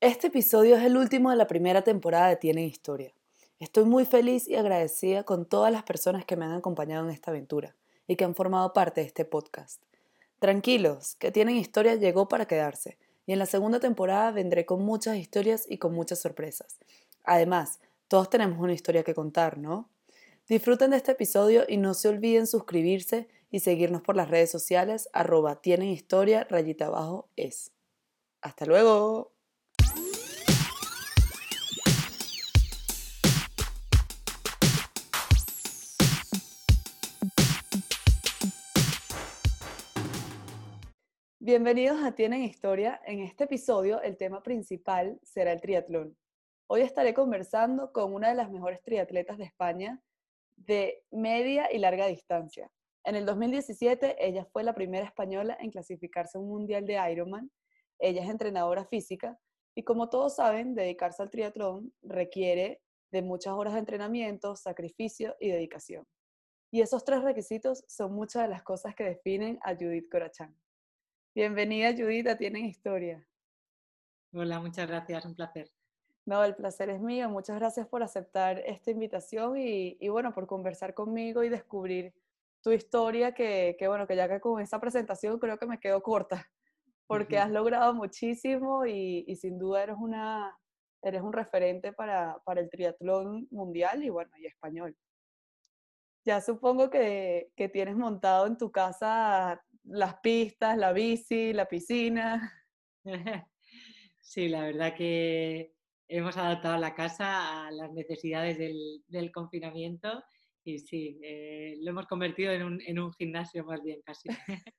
Este episodio es el último de la primera temporada de Tienen Historia. Estoy muy feliz y agradecida con todas las personas que me han acompañado en esta aventura y que han formado parte de este podcast. Tranquilos, que Tienen Historia llegó para quedarse y en la segunda temporada vendré con muchas historias y con muchas sorpresas. Además, todos tenemos una historia que contar, ¿no? Disfruten de este episodio y no se olviden suscribirse y seguirnos por las redes sociales arroba tienen historia rayita abajo es. Hasta luego. Bienvenidos a Tienen Historia. En este episodio el tema principal será el triatlón. Hoy estaré conversando con una de las mejores triatletas de España de media y larga distancia. En el 2017 ella fue la primera española en clasificarse a un mundial de Ironman. Ella es entrenadora física y como todos saben, dedicarse al triatlón requiere de muchas horas de entrenamiento, sacrificio y dedicación. Y esos tres requisitos son muchas de las cosas que definen a Judith Corachán. Bienvenida, Judith, Tienen Historia. Hola, muchas gracias, un placer. No, el placer es mío. Muchas gracias por aceptar esta invitación y, bueno, por conversar conmigo y descubrir tu historia, que, bueno, que ya que con esa presentación creo que me quedo corta, porque has logrado muchísimo y, sin duda eres, una, eres un referente para, para, el triatlón mundial y bueno, y español. Ya supongo que, que tienes montado en tu casa las pistas, la bici, la piscina. Sí, la verdad que hemos adaptado la casa a las necesidades del, confinamiento y sí, eh, lo hemos convertido en un, gimnasio más bien casi.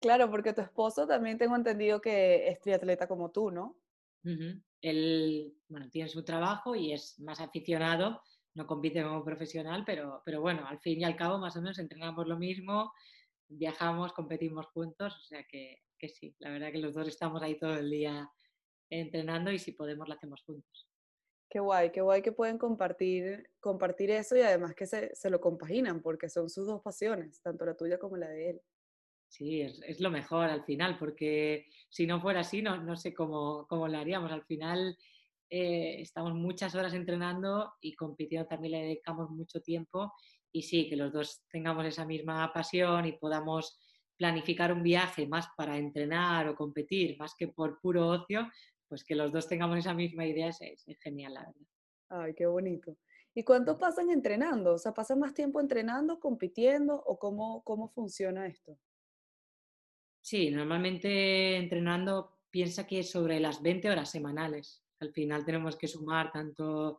Claro, porque tu esposo también tengo entendido que es triatleta como tú, ¿no? Él, bueno, tiene su trabajo y es más aficionado, no compite como profesional, pero, pero bueno, al fin y al cabo más o menos entrenamos lo mismo, viajamos, competimos juntos, o sea que, sí, la verdad que los dos estamos ahí todo el día entrenando y si podemos lo hacemos juntos. Qué guay, qué guay que pueden compartir, compartir eso y además que se, lo compaginan porque son sus dos pasiones, tanto la tuya como la de él. Sí, es, lo mejor al final, porque si no fuera así, no, no sé cómo, cómo lo haríamos. Al final eh, estamos muchas horas entrenando y compitiendo también le dedicamos mucho tiempo y sí, que los dos tengamos esa misma pasión y podamos planificar un viaje más para entrenar o competir, más que por puro ocio, pues que los dos tengamos esa misma idea es, genial, la verdad. Ay, qué bonito. ¿Y cuánto pasan entrenando? O sea, ¿pasan más tiempo entrenando, compitiendo o cómo, cómo funciona esto? Sí, normalmente entrenando piensa que es sobre las 20 horas semanales. Al final tenemos que sumar tanto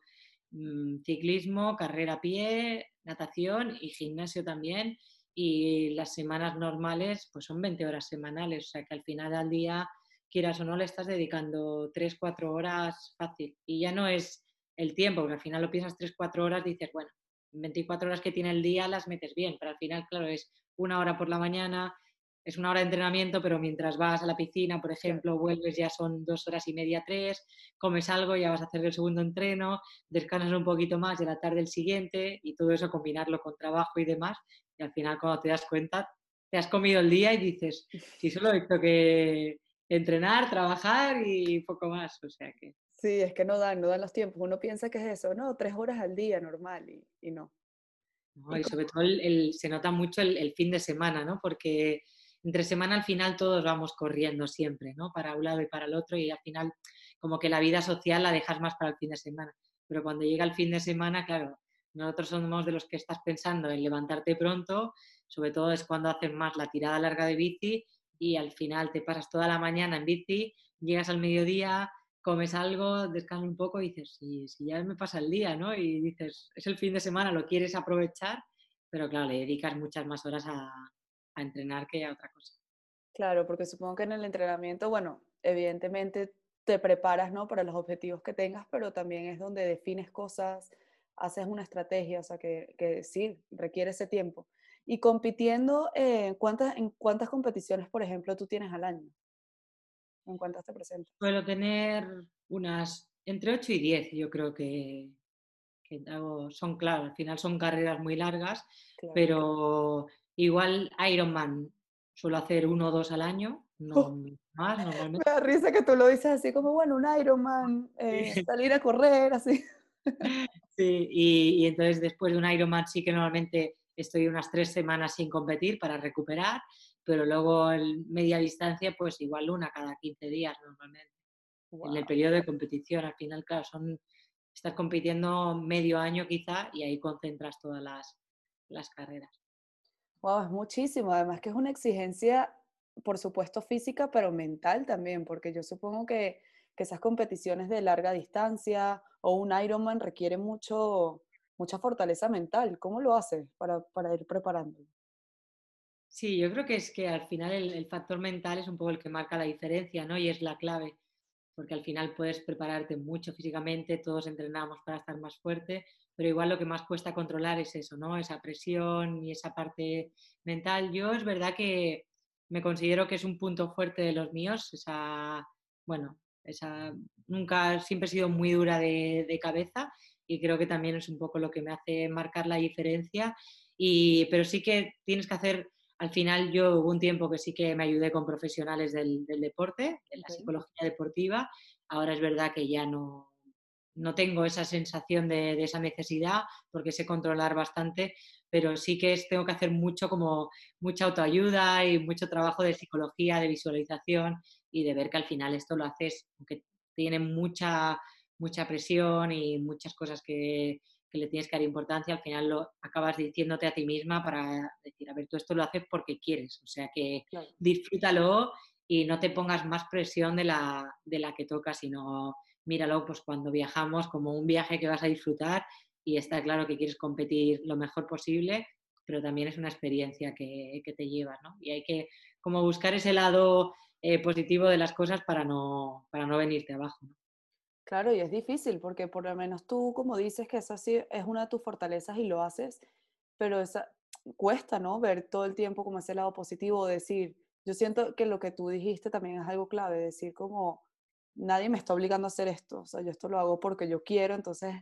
mm, ciclismo, carrera a pie, natación y gimnasio también. Y las semanas normales pues son 20 horas semanales, o sea que al final del día, quieras o no, le estás dedicando 3, 4 horas fácil. Y ya no es el tiempo, porque al final lo piensas 3, 4 horas, dices, bueno, 24 horas que tiene el día las metes bien, pero al final, claro, es una hora por la mañana, es una hora de entrenamiento, pero mientras vas a la piscina, por ejemplo, vuelves ya son dos horas y media, tres, comes algo, ya vas a hacer el segundo entreno, descansas un poquito más de la tarde el siguiente y todo eso combinarlo con trabajo y demás. Y al final cuando te das cuenta, te has comido el día y dices, si solo he hecho que entrenar, trabajar y poco más. O sea que... Sí, es que no dan, no dan los tiempos. Uno piensa que es eso, ¿no? Tres horas al día normal y, no. y sobre todo el, se nota mucho el, el fin de semana, ¿no? Porque entre semana al final todos vamos corriendo siempre, ¿no? Para un lado y para el otro y al final como que la vida social la dejas más para el fin de semana. Pero cuando llega el fin de semana, claro, nosotros somos de los que estás pensando en levantarte pronto, sobre todo es cuando haces más la tirada larga de bici y al final te pasas toda la mañana en bici, llegas al mediodía, comes algo, descansas un poco y dices, si, si ya me pasa el día, ¿no? Y dices, es el fin de semana, lo quieres aprovechar, pero claro, le dedicas muchas más horas a, entrenar que a otra cosa. Claro, porque supongo que en el entrenamiento, bueno, evidentemente te preparas, ¿no? Para los objetivos que tengas, pero también es donde defines cosas, haces una estrategia, o sea, que, que sí, requiere ese tiempo. Y compitiendo, eh, ¿cuántas, ¿en cuántas competiciones, por ejemplo, tú tienes al año? ¿En cuántas te presentas? Suelo tener unas entre 8 y 10, yo creo que, que hago, son, claro, al final son carreras muy largas, pero Igual Ironman suelo hacer uno o dos al año, no más normalmente. Me da risa que tú lo dices así como, bueno, un Ironman, eh, salir a correr, así. Sí, y, y, entonces después de un Ironman sí que normalmente estoy unas tres semanas sin competir para recuperar, pero luego en media distancia pues igual una cada 15 días normalmente. En el periodo de competición, al final, claro, son, estás compitiendo medio año quizá y ahí concentras todas las, las carreras. Wow, es muchísimo. Además que es una exigencia, por supuesto, física, pero mental también, porque yo supongo que, que esas competiciones de larga distancia o un Ironman requiere mucho, mucha fortaleza mental. ¿Cómo lo haces para, para ir preparando? Sí, yo creo que es que al final el, el, factor mental es un poco el que marca la diferencia, ¿no? Y es la clave, porque al final puedes prepararte mucho físicamente, todos entrenamos para estar más fuerte, pero igual lo que más cuesta controlar es eso, ¿no? Esa presión y esa parte mental. Yo es verdad que me considero que es un punto fuerte de los míos, esa, bueno, esa, nunca, siempre he sido muy dura de, de cabeza y creo que también es un poco lo que me hace marcar la diferencia. Y, pero sí que tienes que hacer, al final yo hubo un tiempo que sí que me ayudé con profesionales del, del deporte, de la psicología deportiva. Ahora es verdad que ya no, no tengo esa sensación de, de, esa necesidad porque sé controlar bastante, pero sí que es, tengo que hacer mucho como mucha autoayuda y mucho trabajo de psicología, de visualización y de ver que al final esto lo haces, aunque tiene mucha mucha presión y muchas cosas que, que, le tienes que dar importancia, al final lo acabas diciéndote a ti misma para decir, a ver, tú esto lo haces porque quieres, o sea que disfrútalo y no te pongas más presión de la, de la que toca, sino míralo pues cuando viajamos como un viaje que vas a disfrutar y está claro que quieres competir lo mejor posible, pero también es una experiencia que, que te llevas, ¿no? Y hay que como buscar ese lado eh, positivo de las cosas para no, para no venirte abajo. ¿no? Claro, y es difícil porque por lo menos tú, como dices, que esa sí es una de tus fortalezas y lo haces, pero esa, cuesta, ¿no? Ver todo el tiempo como ese lado positivo, decir, yo siento que lo que tú dijiste también es algo clave, decir como, nadie me está obligando a hacer esto, o sea, yo esto lo hago porque yo quiero, entonces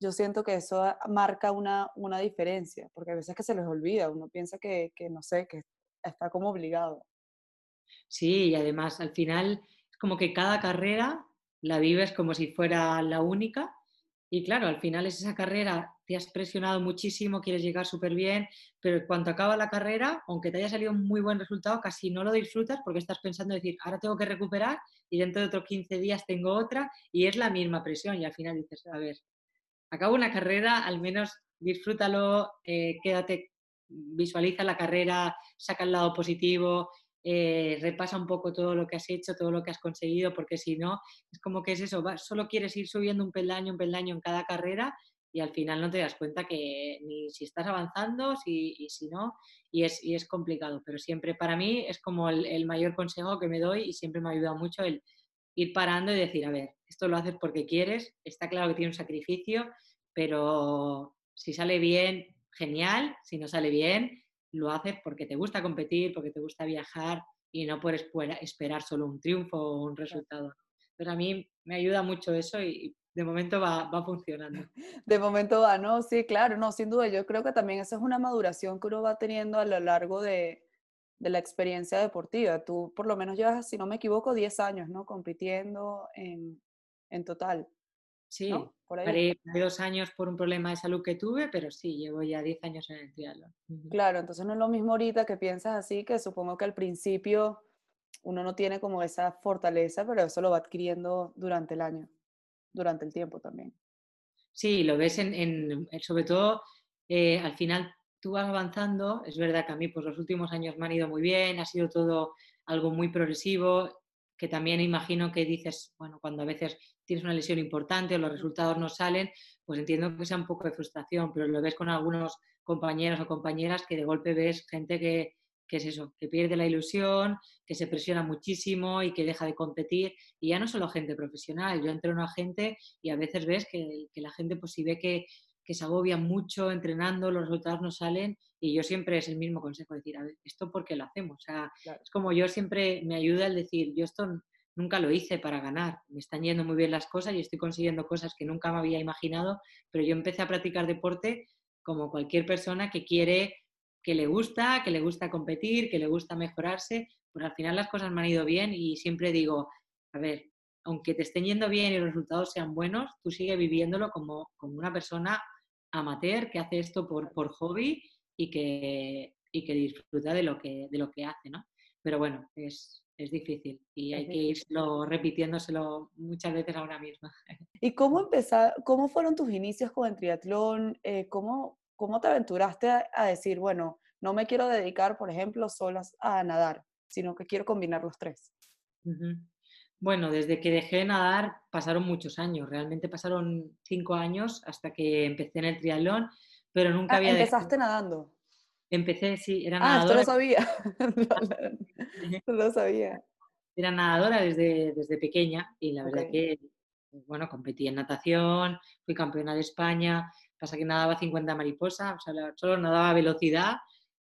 yo siento que eso marca una, una diferencia, porque a veces que se les olvida, uno piensa que, que, no sé, que está como obligado. Sí, y además al final es como que cada carrera la vives como si fuera la única. Y claro, al final es esa carrera, te has presionado muchísimo, quieres llegar súper bien, pero cuando acaba la carrera, aunque te haya salido un muy buen resultado, casi no lo disfrutas porque estás pensando decir, ahora tengo que recuperar y dentro de otros 15 días tengo otra y es la misma presión y al final dices, a ver, acabo una carrera, al menos disfrútalo, eh, quédate, visualiza la carrera, saca el lado positivo, eh, repasa un poco todo lo que has hecho, todo lo que has conseguido, porque si no, es como que es eso, solo quieres ir subiendo un peldaño, un peldaño en cada carrera y al final no te das cuenta que ni si estás avanzando si, y si no, y es, y es complicado, pero siempre para mí es como el, el, mayor consejo que me doy y siempre me ha ayudado mucho el ir parando y decir, a ver, esto lo haces porque quieres, está claro que tiene un sacrificio, pero si sale bien, genial, si no sale bien, lo haces porque te gusta competir, porque te gusta viajar y no puedes esperar solo un triunfo o un resultado. Pero a mí me ayuda mucho eso y de momento va, va, funcionando. De momento va, ¿no? Sí, claro, no, sin duda. Yo creo que también esa es una maduración que uno va teniendo a lo largo de, de la experiencia deportiva. Tú por lo menos llevas, si no me equivoco, 10 años, ¿no? Compitiendo en, en total. Sí, por Paré, dos años por un problema de salud que tuve, pero sí, llevo ya 10 años en el triatlón. Claro, entonces no es lo mismo ahorita que piensas así, que supongo que al principio uno no tiene como esa fortaleza, pero eso lo va adquiriendo durante el año, durante el tiempo también. Sí, lo ves en, en sobre todo eh, al final tú vas avanzando, es verdad que a mí pues los últimos años me han ido muy bien, ha sido todo algo muy progresivo, que también imagino que dices, bueno, cuando a veces tienes una lesión importante o los resultados no salen, pues entiendo que sea un poco de frustración, pero lo ves con algunos compañeros o compañeras que de golpe ves gente que, que es eso, que pierde la ilusión, que se presiona muchísimo y que deja de competir. Y ya no solo gente profesional, yo entreno a gente y a veces ves que, que la gente pues si ve que, que se agobia mucho entrenando, los resultados no salen y yo siempre es el mismo consejo, decir, a ver, ¿esto por qué lo hacemos? O sea, claro. es como yo siempre me ayuda el decir, yo esto nunca lo hice para ganar. Me están yendo muy bien las cosas y estoy consiguiendo cosas que nunca me había imaginado, pero yo empecé a practicar deporte como cualquier persona que quiere que le gusta, que le gusta competir, que le gusta mejorarse, pues al final las cosas me han ido bien y siempre digo, a ver, aunque te estén yendo bien y los resultados sean buenos, tú sigue viviéndolo como, como una persona amateur que hace esto por, por hobby y que, y que disfruta de lo que, de lo que hace, ¿no? Pero bueno, es, es difícil y hay que irlo repitiéndoselo muchas veces ahora misma. ¿Y cómo empezar, cómo fueron tus inicios con el triatlón? Eh, ¿cómo, ¿Cómo te aventuraste a, decir, bueno, no me quiero dedicar, por ejemplo, solas a nadar, sino que quiero combinar los tres? Bueno, desde que dejé de nadar pasaron muchos años, realmente pasaron cinco años hasta que empecé en el triatlón, pero nunca ah, había... ¿Empezaste nadando? Empecé, sí, era nadadora. Ah, esto lo sabía. no, lo sabía. Era nadadora desde, desde pequeña y la verdad que, bueno, competí en natación, fui campeona de España, pasa que nadaba 50 mariposas, o sea, solo nadaba velocidad,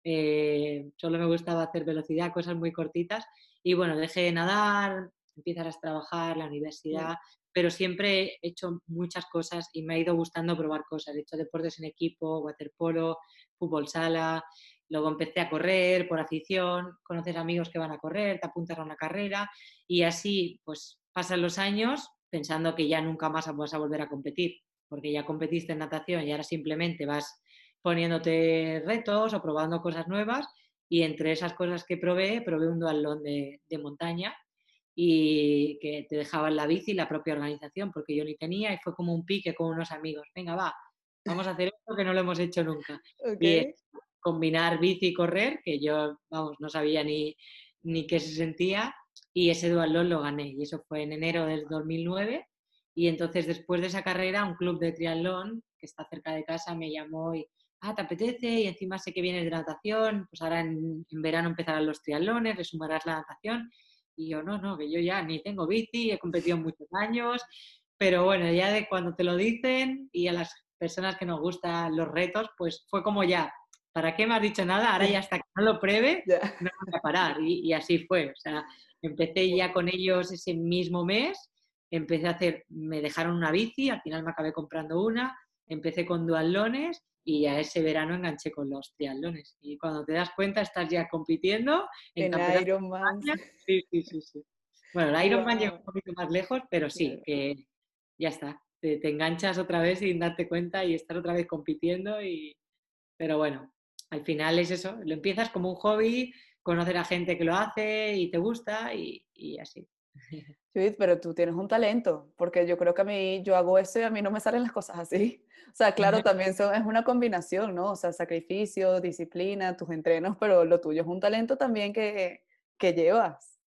eh, solo me gustaba hacer velocidad, cosas muy cortitas y bueno, dejé de nadar, empiezas a trabajar, la universidad, pero siempre he hecho muchas cosas y me ha ido gustando probar cosas. He hecho deportes en equipo, waterpolo, fútbol sala, luego empecé a correr por afición, conoces amigos que van a correr, te apuntas a una carrera y así pues pasan los años pensando que ya nunca más vas a volver a competir, porque ya competiste en natación y ahora simplemente vas poniéndote retos o probando cosas nuevas y entre esas cosas que probé, probé un dualón de, de montaña y que te dejaban la bici la propia organización, porque yo ni tenía y fue como un pique con unos amigos. Venga, va, vamos a hacer esto que no lo hemos hecho nunca. Y combinar bici y correr, que yo, vamos, no sabía ni, ni qué se sentía, y ese dualón lo gané. Y eso fue en enero del 2009. Y entonces, después de esa carrera, un club de triatlón que está cerca de casa me llamó y, ah, ¿te apetece? Y encima sé que vienes de natación, pues ahora en, en verano empezarán los triatlones, le sumarás la natación. Y yo, no, no, que yo ya ni tengo bici, he competido muchos años, pero bueno, ya de cuando te lo dicen y a las personas que nos gustan los retos, pues fue como ya, ¿para qué me has dicho nada? Ahora ya hasta que no lo pruebe, no voy a parar. Y, y, así fue. O sea, empecé ya con ellos ese mismo mes, empecé a hacer, me dejaron una bici, al final me acabé comprando una, empecé con dualones y a ese verano enganché con los triatlones. Y cuando te das cuenta estás ya compitiendo en, Ironman. Sí, sí, sí, sí. Bueno, el Ironman llega un poquito más lejos, pero sí, que ya está. Te, enganchas otra vez sin darte cuenta y estás otra vez compitiendo. Y... Pero bueno, al final es eso. Lo empiezas como un hobby, conocer a gente que lo hace y te gusta y, y así. Judith, pero tú tienes un talento, porque yo creo que a mí, yo hago eso y a mí no me salen las cosas así. O sea, claro, también son, es una combinación, ¿no? O sea, sacrificio, disciplina, tus entrenos, pero lo tuyo es un talento también que, que llevas.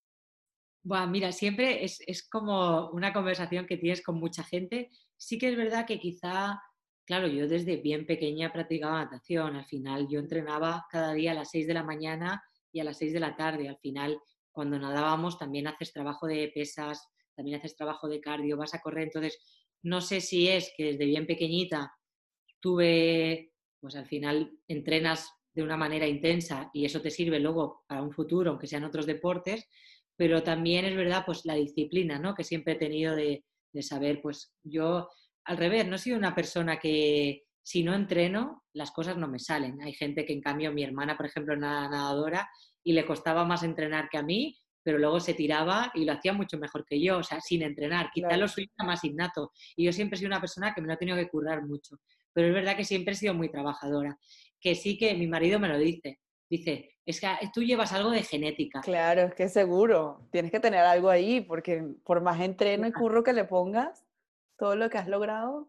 Bueno, mira, siempre es, es, como una conversación que tienes con mucha gente. Sí que es verdad que quizá, claro, yo desde bien pequeña practicaba natación. Al final yo entrenaba cada día a las 6 de la mañana y a las 6 de la tarde. Al final cuando nadábamos también haces trabajo de pesas, también haces trabajo de cardio, vas a correr. Entonces, no sé si es que desde bien pequeñita tuve, pues al final entrenas de una manera intensa y eso te sirve luego para un futuro, aunque sean otros deportes, pero también es verdad, pues la disciplina, ¿no? Que siempre he tenido de, saber, pues yo al revés, no he sido una persona que si no entreno, las cosas no me salen. Hay gente que en cambio, mi hermana, por ejemplo, nadadora, y le costaba más entrenar que a mí, pero luego se tiraba y lo hacía mucho mejor que yo, o sea, sin entrenar. Quizá lo suyo más innato. Y yo siempre he sido una persona que me lo ha tenido que currar mucho. Pero es verdad que siempre he sido muy trabajadora. Que sí que mi marido me lo dice. Dice, es que tú llevas algo de genética. Claro, es que seguro. Tienes que tener algo ahí, porque por más entreno y curro que le pongas, todo lo que has logrado.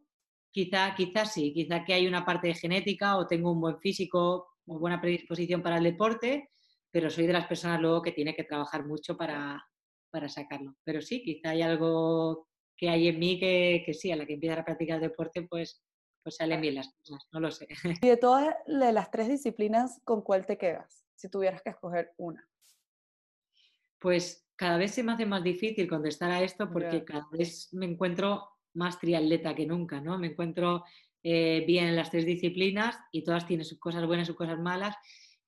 Quizá, quizá sí, quizá que hay una parte de genética o tengo un buen físico, o buena predisposición para el deporte, pero soy de las personas luego que tiene que trabajar mucho para, para sacarlo. Pero sí, quizá hay algo que hay en mí que, que sí, a la que empieza a practicar deporte, pues, pues salen bien las cosas, no lo sé. Y de todas de las tres disciplinas, ¿con cuál te quedas? Si tuvieras que escoger una. Pues cada vez se me hace más difícil contestar a esto porque cada vez me encuentro más triatleta que nunca, ¿no? Me encuentro eh, bien en las tres disciplinas y todas tienen sus cosas buenas y sus cosas malas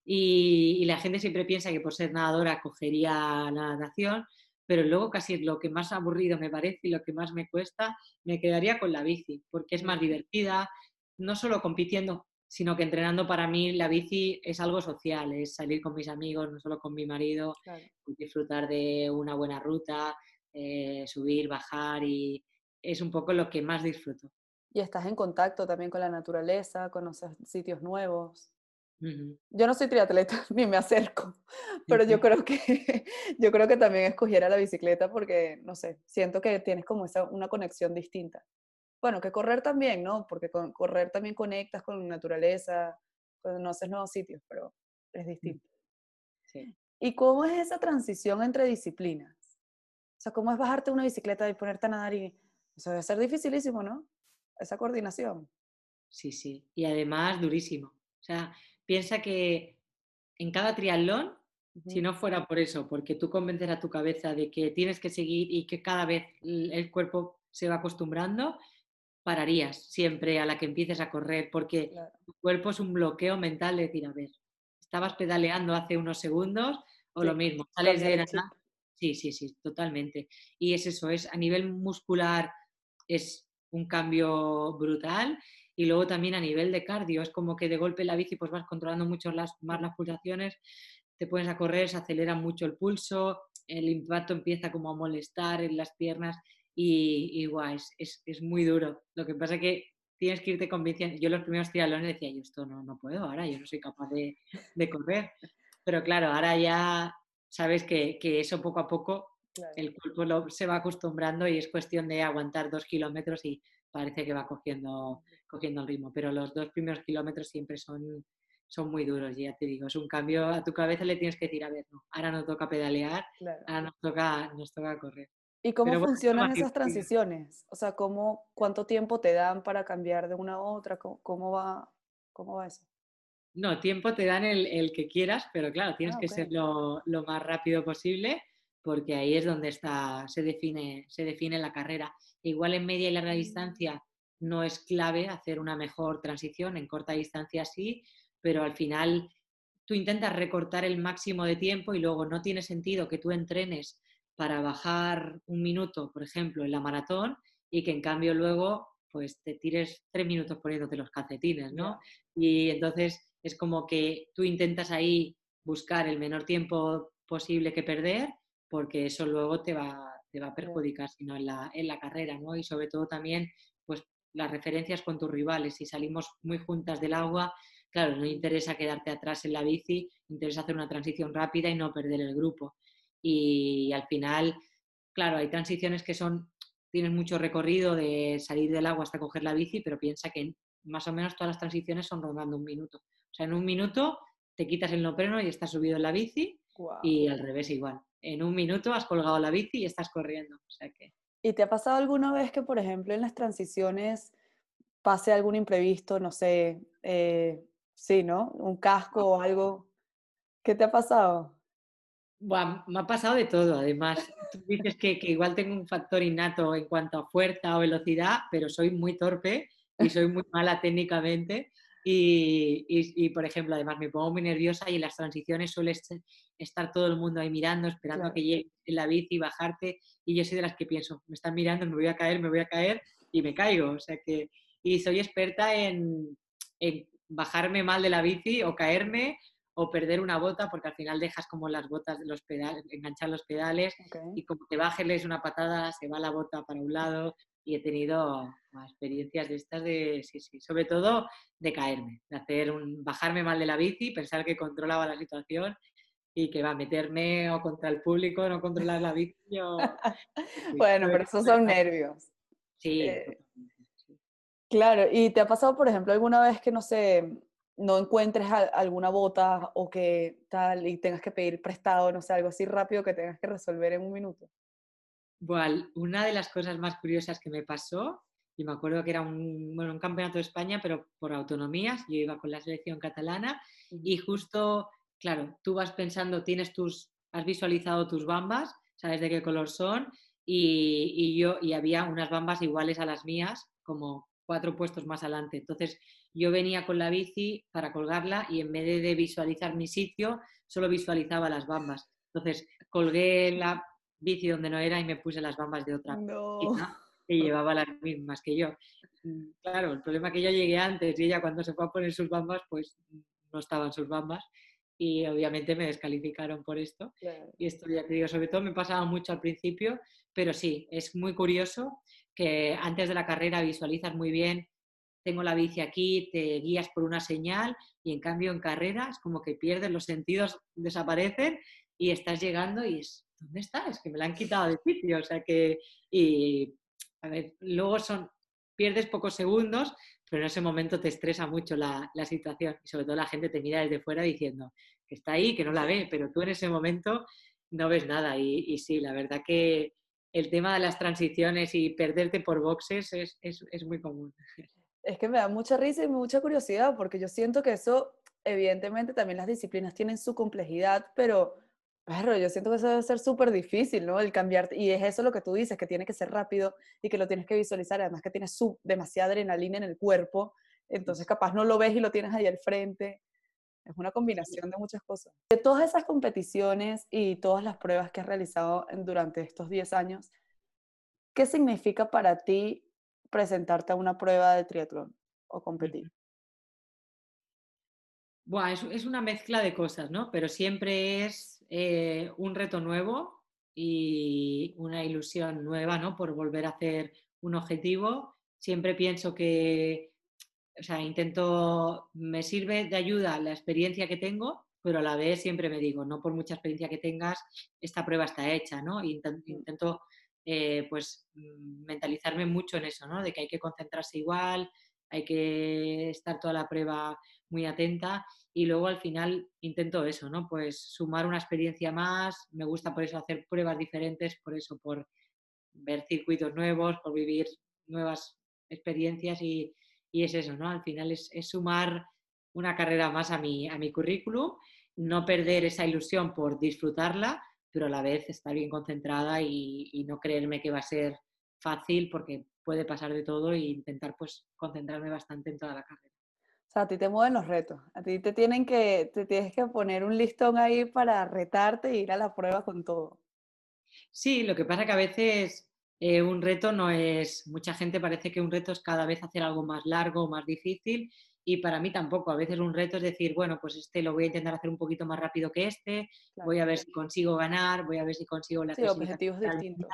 y, la gente siempre piensa que por ser nadadora cogería la natación, pero luego casi lo que más aburrido me parece y lo que más me cuesta, me quedaría con la bici, porque es más divertida, no solo compitiendo sino que entrenando para mí la bici es algo social, es salir con mis amigos, no solo con mi marido, disfrutar de una buena ruta, eh, subir, bajar y es un poco lo que más disfruto. Y estás en contacto también con la naturaleza, conoces sitios nuevos. Yo no soy triatleta ni me acerco, pero yo creo que yo creo que también escogiera la bicicleta porque no sé, siento que tienes como esa una conexión distinta. Bueno, que correr también, ¿no? Porque con correr también conectas con la naturaleza, conoces nuevos sitios, pero es distinto. Sí. ¿Y cómo es esa transición entre disciplinas? O sea, ¿cómo es bajarte una bicicleta y ponerte a nadar y eso debe ser dificilísimo, ¿no? Esa coordinación. Sí, sí. Y además durísimo. O sea, piensa que en cada triatlón, si no fuera por eso, porque tú convences a tu cabeza de que tienes que seguir y que cada vez el cuerpo se va acostumbrando, pararías siempre a la que empieces a correr, porque tu cuerpo es un bloqueo mental de decir, a ver, estabas pedaleando hace unos segundos o lo mismo, sales de Sí, sí, sí, totalmente. Y es eso, es a nivel muscular es un cambio brutal y luego también a nivel de cardio, es como que de golpe la bici pues vas controlando mucho las, más las pulsaciones, te pones a correr, se acelera mucho el pulso, el impacto empieza como a molestar en las piernas y, igual, es, es, muy duro. Lo que pasa que tienes que irte convenciendo. Yo los primeros triatlones decía, yo esto no, no puedo, ahora yo no soy capaz de, de correr. Pero claro, ahora ya sabes que eso poco a poco el cuerpo se va acostumbrando y es cuestión de aguantar dos kilómetros y parece que va cogiendo, cogiendo el ritmo. Pero los dos primeros kilómetros siempre son, son muy duros, ya te digo, es un cambio, a tu cabeza le tienes que decir, a ver, no, ahora no toca pedalear, ahora nos toca, nos toca correr. ¿Y cómo funcionan esas transiciones? O sea, ¿cómo, ¿cuánto tiempo te dan para cambiar de una a otra? ¿Cómo, va, cómo va eso? No, tiempo te dan el, que quieras, pero claro, tienes ah, que ser lo, más rápido posible porque ahí es donde está, se, define, se define la carrera. Igual en media y larga mm. distancia no es clave hacer una mejor transición, en corta distancia sí, pero al final tú intentas recortar el máximo de tiempo y luego no tiene sentido que tú entrenes para bajar un minuto, por ejemplo, en la maratón y que en cambio luego pues te tires tres minutos poniéndote los calcetines, ¿no? Y entonces es como que tú intentas ahí buscar el menor tiempo posible que perder, porque eso luego te va, te va a perjudicar, sino en la, en la carrera, ¿no? Y sobre todo también, pues las referencias con tus rivales. Si salimos muy juntas del agua, claro, no interesa quedarte atrás en la bici, interesa hacer una transición rápida y no perder el grupo. Y, al final, claro, hay transiciones que son, tienes mucho recorrido de salir del agua hasta coger la bici, pero piensa que más o menos todas las transiciones son rondando un minuto. O sea, en un minuto te quitas el nopreno y estás subido en la bici y al revés igual. En un minuto has colgado la bici y estás corriendo. O sea que... ¿Y te ha pasado alguna vez que, por ejemplo, en las transiciones pase algún imprevisto, no sé, eh, sí, ¿no? Un casco o algo. ¿Qué te ha pasado? Bueno, me ha pasado de todo, además. Tú dices que, que, igual tengo un factor innato en cuanto a fuerza o velocidad, pero soy muy torpe y soy muy mala técnicamente. Y, por ejemplo, además me pongo muy nerviosa y en las transiciones suele estar todo el mundo ahí mirando, esperando a que llegue en la bici y bajarte. Y yo soy de las que pienso, me están mirando, me voy a caer, me voy a caer y me caigo. O sea que, y soy experta en, bajarme mal de la bici o caerme o perder una bota porque al final dejas como las botas los pedales, enganchar los pedales y como te bajes una patada se va la bota para un lado y he tenido experiencias de estas de, sí, sí, sobre todo de caerme, de hacer un, bajarme mal de la bici, pensar que controlaba la situación y que va a meterme o contra el público, no controlar la bici. bueno, pero esos son nervios. Eh, sí, Claro, ¿y te ha pasado, por ejemplo, alguna vez que, no sé, no encuentres alguna bota o que tal y tengas que pedir prestado, no sé, algo así rápido que tengas que resolver en un minuto? Bueno, una de las cosas más curiosas que me pasó, y me acuerdo que era un, bueno, un campeonato de España, pero por autonomías, yo iba con la selección catalana y justo, claro, tú vas pensando, tienes tus, has visualizado tus bambas, sabes de qué color son, y, y yo, y había unas bambas iguales a las mías, como cuatro puestos más adelante. Entonces yo venía con la bici para colgarla y en vez de visualizar mi sitio, solo visualizaba las bambas. Entonces colgué la bici donde no era y me puse las bambas de otra no. que llevaba las mismas que yo. mm, claro, el problema es que yo llegué antes y ella cuando se fue a poner sus bambas, pues no estaban sus bambas y obviamente me descalificaron por esto. Y esto ya te digo, sobre todo me pasaba mucho al principio, pero sí, es muy curioso que antes de la carrera visualizas muy bien, tengo la bici aquí, te guías por una señal y en cambio en carrera es como que pierdes los sentidos, desaparecen y estás llegando y es, ¿dónde estás? Que me la han quitado de sitio, o sea que, y a ver, luego son, pierdes pocos segundos, pero en ese momento te estresa mucho la, la, situación y sobre todo la gente te mira desde fuera diciendo que está ahí, que no la ve, pero tú en ese momento no ves nada y, y sí, la verdad que el tema de las transiciones y perderte por boxes es, es, es muy común. Es que me da mucha risa y mucha curiosidad porque yo siento que eso, evidentemente también las disciplinas tienen su complejidad, pero Claro, yo siento que eso debe ser súper difícil, ¿no? El cambiar, y es eso lo que tú dices, que tiene que ser rápido y que lo tienes que visualizar, además que tienes sub, demasiada adrenalina en el cuerpo, entonces capaz no lo ves y lo tienes ahí al frente. Es una combinación de muchas cosas. De todas esas competiciones y todas las pruebas que has realizado durante estos 10 años, ¿qué significa para ti presentarte a una prueba de triatlón o competir? Buah, es, es, una mezcla de cosas, ¿no? Pero siempre es eh, un reto nuevo y una ilusión nueva, ¿no? Por volver a hacer un objetivo. Siempre pienso que, o sea, intento, me sirve de ayuda la experiencia que tengo, pero a la vez siempre me digo, no por mucha experiencia que tengas, esta prueba está hecha, ¿no? Intento, intento eh, pues mm, mentalizarme mucho en eso, ¿no? De que hay que concentrarse igual, hay que estar toda la prueba muy atenta y luego al final intento eso, ¿no? Pues sumar una experiencia más, me gusta por eso hacer pruebas diferentes, por eso, por ver circuitos nuevos, por vivir nuevas experiencias y, y es eso, ¿no? Al final es, es, sumar una carrera más a mi, a mi currículum, no perder esa ilusión por disfrutarla, pero a la vez estar bien concentrada y, y no creerme que va a ser fácil porque puede pasar de todo e intentar pues concentrarme bastante en toda la carrera. O sea, a ti te mueven los retos. A ti te tienen que, te tienes que poner un listón ahí para retarte e ir a la prueba con todo. Sí, lo que pasa que a veces eh, un reto no es, mucha gente parece que un reto es cada vez hacer algo más largo, más difícil, y para mí tampoco. A veces un reto es decir, bueno, pues este lo voy a intentar hacer un poquito más rápido que este, claro. voy a ver si consigo ganar, voy a ver si consigo las sí, objetivos distintos.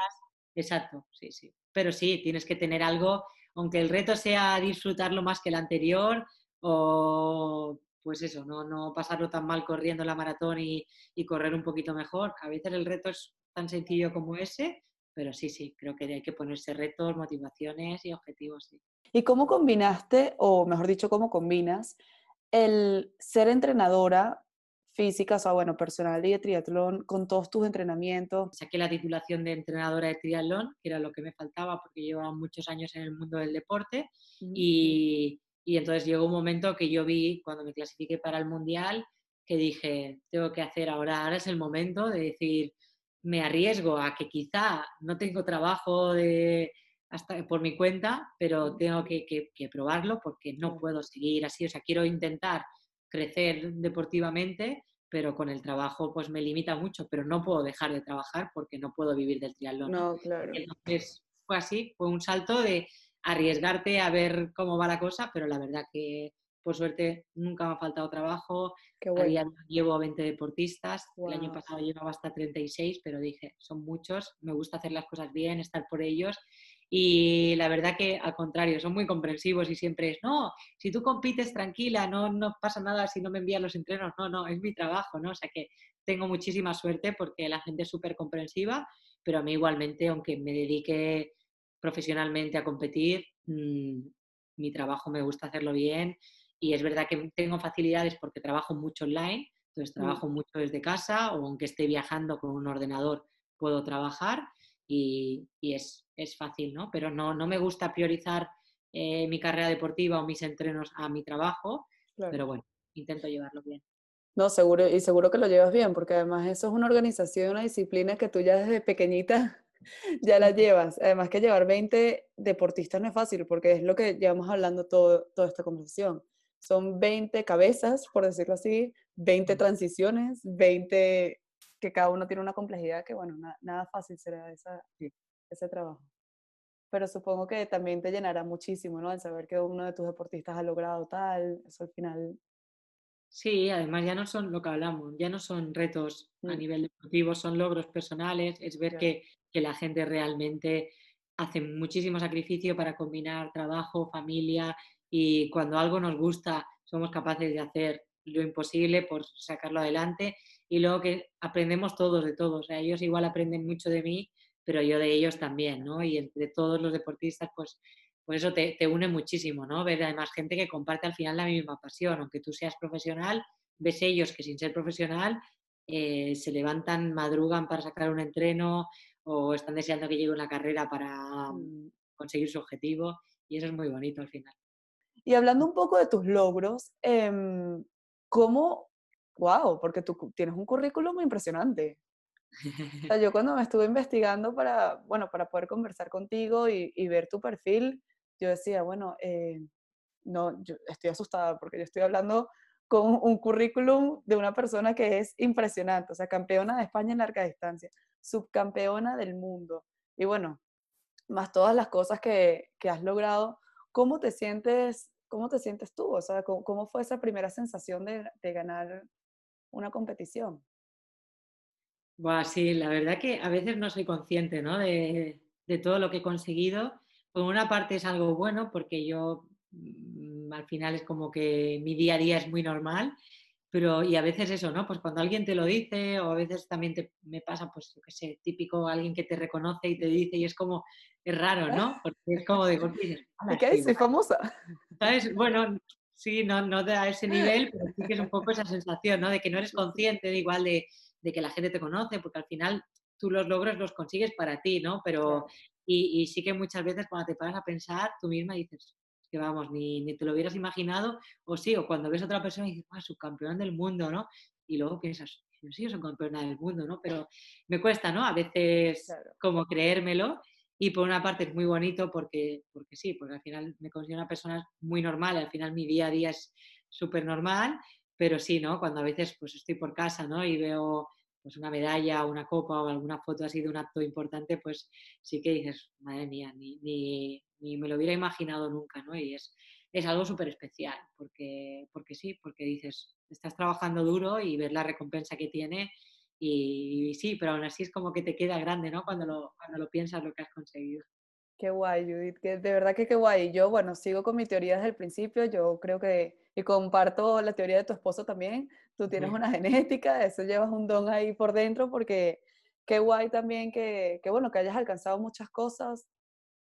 Exacto, sí, sí. Pero sí, tienes que tener algo, aunque el reto sea disfrutarlo más que el anterior, o pues eso, no, no pasarlo tan mal corriendo la maratón y, y, correr un poquito mejor. A veces el reto es tan sencillo como ese, pero sí, sí, creo que hay que ponerse retos, motivaciones y objetivos. Sí. ¿Y cómo combinaste, o mejor dicho, cómo combinas el ser entrenadora física, o sea, bueno, personal y de triatlón, con todos tus entrenamientos? Saqué la titulación de entrenadora de triatlón, que era lo que me faltaba porque llevaba muchos años en el mundo del deporte, mm. y y entonces llegó un momento que yo vi, cuando me clasifiqué para el Mundial, que dije, tengo que hacer ahora, ahora es el momento de decir, me arriesgo a que quizá no tengo trabajo de, hasta por mi cuenta, pero tengo que, que, que, probarlo porque no puedo seguir así. O sea, quiero intentar crecer deportivamente, pero con el trabajo pues me limita mucho, pero no puedo dejar de trabajar porque no puedo vivir del triatlón. No, claro. Entonces fue así, fue un salto de arriesgarte a ver cómo va la cosa, pero la verdad que por suerte nunca me ha faltado trabajo. Qué bueno. llevo 20 deportistas, wow. el año pasado llevaba hasta 36, pero dije, son muchos, me gusta hacer las cosas bien, estar por ellos. Y la verdad que al contrario, son muy comprensivos y siempre es, no, si tú compites tranquila, no, no pasa nada si no me envían los entrenos, no, no, es mi trabajo, ¿no? O sea que tengo muchísima suerte porque la gente es súper comprensiva, pero a mí igualmente, aunque me dedique profesionalmente a competir, mmm, mi trabajo me gusta hacerlo bien y es verdad que tengo facilidades porque trabajo mucho online, entonces mm. trabajo mucho desde casa o aunque esté viajando con un ordenador puedo trabajar y, y es, es, fácil, ¿no? Pero no, no me gusta priorizar eh, mi carrera deportiva o mis entrenos a mi trabajo, claro. pero bueno, intento llevarlo bien. No, seguro, y seguro que lo llevas bien, porque además eso es una organización, una disciplina que tú ya desde pequeñita ya la llevas. Además que llevar 20 deportistas no es fácil, porque es lo que llevamos hablando todo, toda esta conversación. Son 20 cabezas, por decirlo así, 20 transiciones, 20 que cada uno tiene una complejidad que, bueno, na, nada fácil será esa, ese trabajo. pero supongo que también te llenará muchísimo, ¿no? El saber que uno de tus deportistas ha logrado tal, eso al final. Sí, además ya no son lo que hablamos, ya no son retos a Mm, nivel deportivo, son logros personales, es ver que, que la gente realmente hace muchísimo sacrificio para combinar trabajo, familia y cuando algo nos gusta somos capaces de hacer lo imposible por sacarlo adelante y luego que aprendemos todos de todos, o sea, ellos igual aprenden mucho de mí, pero yo de ellos también, ¿no? Y entre todos los deportistas, pues, pues eso te, te une muchísimo, ¿no? Ver además gente que comparte al final la misma pasión, aunque tú seas profesional, ves ellos que sin ser profesional eh, se levantan, madrugan para sacar un entreno o están deseando que llegue una carrera para mm, conseguir su objetivo y eso es muy bonito al final. Y hablando un poco de tus logros, em, ¿cómo? Wow, porque tú tienes un currículum impresionante. O sea, yo cuando me estuve investigando para, bueno, para poder conversar contigo y, y ver tu perfil, yo decía, bueno, eh, no, yo estoy asustada porque yo estoy hablando con un currículum de una persona que es impresionante, o sea, campeona de España en larga distancia, subcampeona del mundo. Y bueno, más todas las cosas que, que has logrado, ¿cómo te sientes, cómo te sientes tú? O sea, ¿cómo, cómo fue esa primera sensación de, de ganar una competición? Buah, sí, la verdad que a veces no soy consciente, ¿no? de, de todo lo que he conseguido. Por una parte es algo bueno porque yo mm, al final es como que mi día a día es muy normal, pero y a veces eso, ¿no? Pues cuando alguien te lo dice o a veces también te, me pasa, pues yo qué sé, típico alguien que te reconoce y te dice y es como, es raro, ¿no? Porque es como de golpe y dices, "Hala, ¿Y qué? Soy famosa. ¿Sabes? Bueno, sí, no, no a ese nivel, pero sí que es un poco esa sensación, ¿no? De que no eres consciente de igual de, de que la gente te conoce, porque al final tú los logros los consigues para ti, ¿no? Pero, y, y sí que muchas veces cuando te paras a pensar, tú misma dices, que vamos, ni, ni te lo hubieras imaginado, o sí, o cuando ves a otra persona y dices, ah, subcampeón del mundo, ¿no? Y luego piensas, yo sí, yo soy campeona del mundo, ¿no? Pero me cuesta, ¿no? A veces claro, como creérmelo, y por una parte es muy bonito porque, porque sí, porque al final me considero una persona muy normal, al final mi día a día es súper normal, pero sí, ¿no? Cuando a veces pues estoy por casa, ¿no? Y veo pues una medalla, una copa o alguna foto así de un acto importante, pues sí que dices, madre mía, ni, ni, ni me lo hubiera imaginado nunca, ¿no? Y es, es algo súper especial, porque, porque sí, porque dices, estás trabajando duro y ves la recompensa que tiene y, y sí, pero aún así es como que te queda grande, ¿no? Cuando lo, cuando lo piensas lo que has conseguido. Qué guay, Judith, que de verdad que qué guay. Yo, bueno, sigo con mi teoría desde el principio, yo creo que, y comparto la teoría de tu esposo también, tú tienes una genética, eso llevas un don ahí por dentro, porque qué guay también que, que bueno, que hayas alcanzado muchas cosas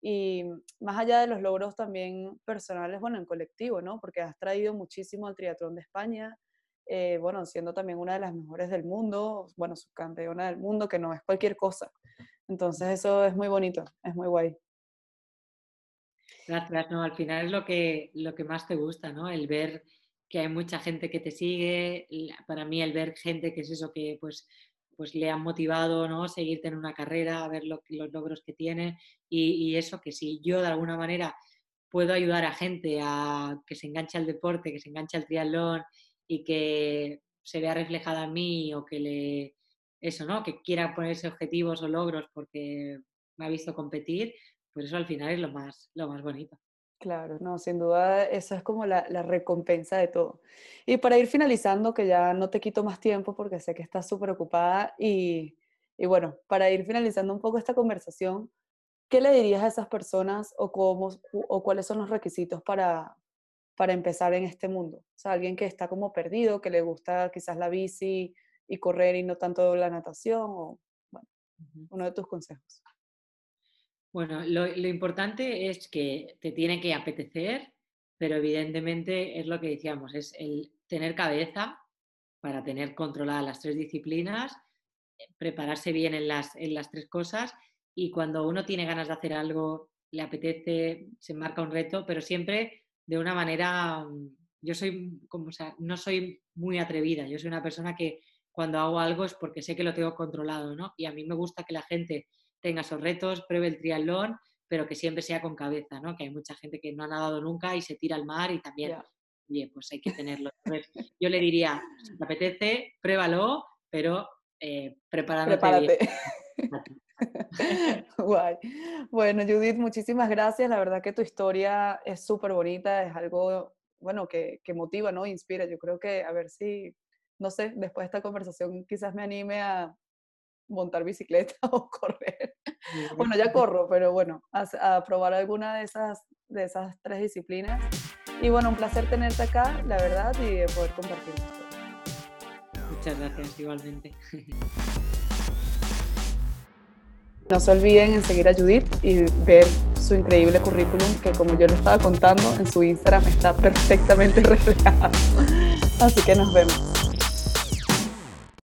y más allá de los logros también personales, bueno, en colectivo, ¿no? Porque has traído muchísimo al triatlón de España, eh, bueno, siendo también una de las mejores del mundo, bueno, subcampeona del mundo, que no es cualquier cosa. Entonces eso es muy bonito, es muy guay. Gracias, no, al final es lo que, lo que más te gusta, ¿no? El ver que hay mucha gente que te sigue, para mí el ver gente que es eso que pues, pues le han motivado, ¿no? Seguirte en una carrera, ver lo, los logros que tiene y, y eso que si yo de alguna manera puedo ayudar a gente a que se enganche al deporte, que se enganche al triatlón y que se vea reflejada en mí o que le, eso, ¿no? Que quiera ponerse objetivos o logros porque me ha visto competir, pues eso al final es lo más, lo más bonito. Claro, no, sin duda esa es como la, la recompensa de todo. Y para ir finalizando, que ya no te quito más tiempo porque sé que estás súper ocupada y, y bueno, para ir finalizando un poco esta conversación, ¿qué le dirías a esas personas o, cómo, o cuáles son los requisitos para, para empezar en este mundo? O sea, alguien que está como perdido, que le gusta quizás la bici y correr y no tanto la natación, o bueno, uno de tus consejos. Bueno, lo, importante es que te tiene que apetecer, pero evidentemente es lo que decíamos, es el tener cabeza para tener controladas las tres disciplinas, eh, prepararse bien en las, en las tres cosas y cuando uno tiene ganas de hacer algo, le apetece, se marca un reto, pero siempre de una manera, mm, yo soy como, o sea, no soy muy atrevida, yo soy una persona que cuando hago algo es porque sé que lo tengo controlado, ¿no? Y a mí me gusta que la gente tenga esos retos, pruebe el triatlón, pero que siempre sea con cabeza, ¿no? Que hay mucha gente que no ha nadado nunca y se tira al mar y también, oye, pues hay que tenerlo. Entonces, yo le diría, si te apetece, pruébalo, pero eh, preparándote bien. prepárate. Guay. Bueno, Judith, muchísimas gracias. La verdad que tu historia es súper bonita, es algo, bueno, que, que motiva, ¿no? Inspira. Yo creo que a ver si, no sé, después de esta conversación quizás me anime a montar bicicleta o correr. Bueno, ya corro, pero bueno, a, probar alguna de esas, de esas tres disciplinas. Y bueno, un placer tenerte acá, la verdad, y poder compartir esto. Muchas gracias, igualmente. No se olviden en seguir a Judith y ver su increíble currículum que como yo le estaba contando en su Instagram está perfectamente reflejado. Así que nos vemos.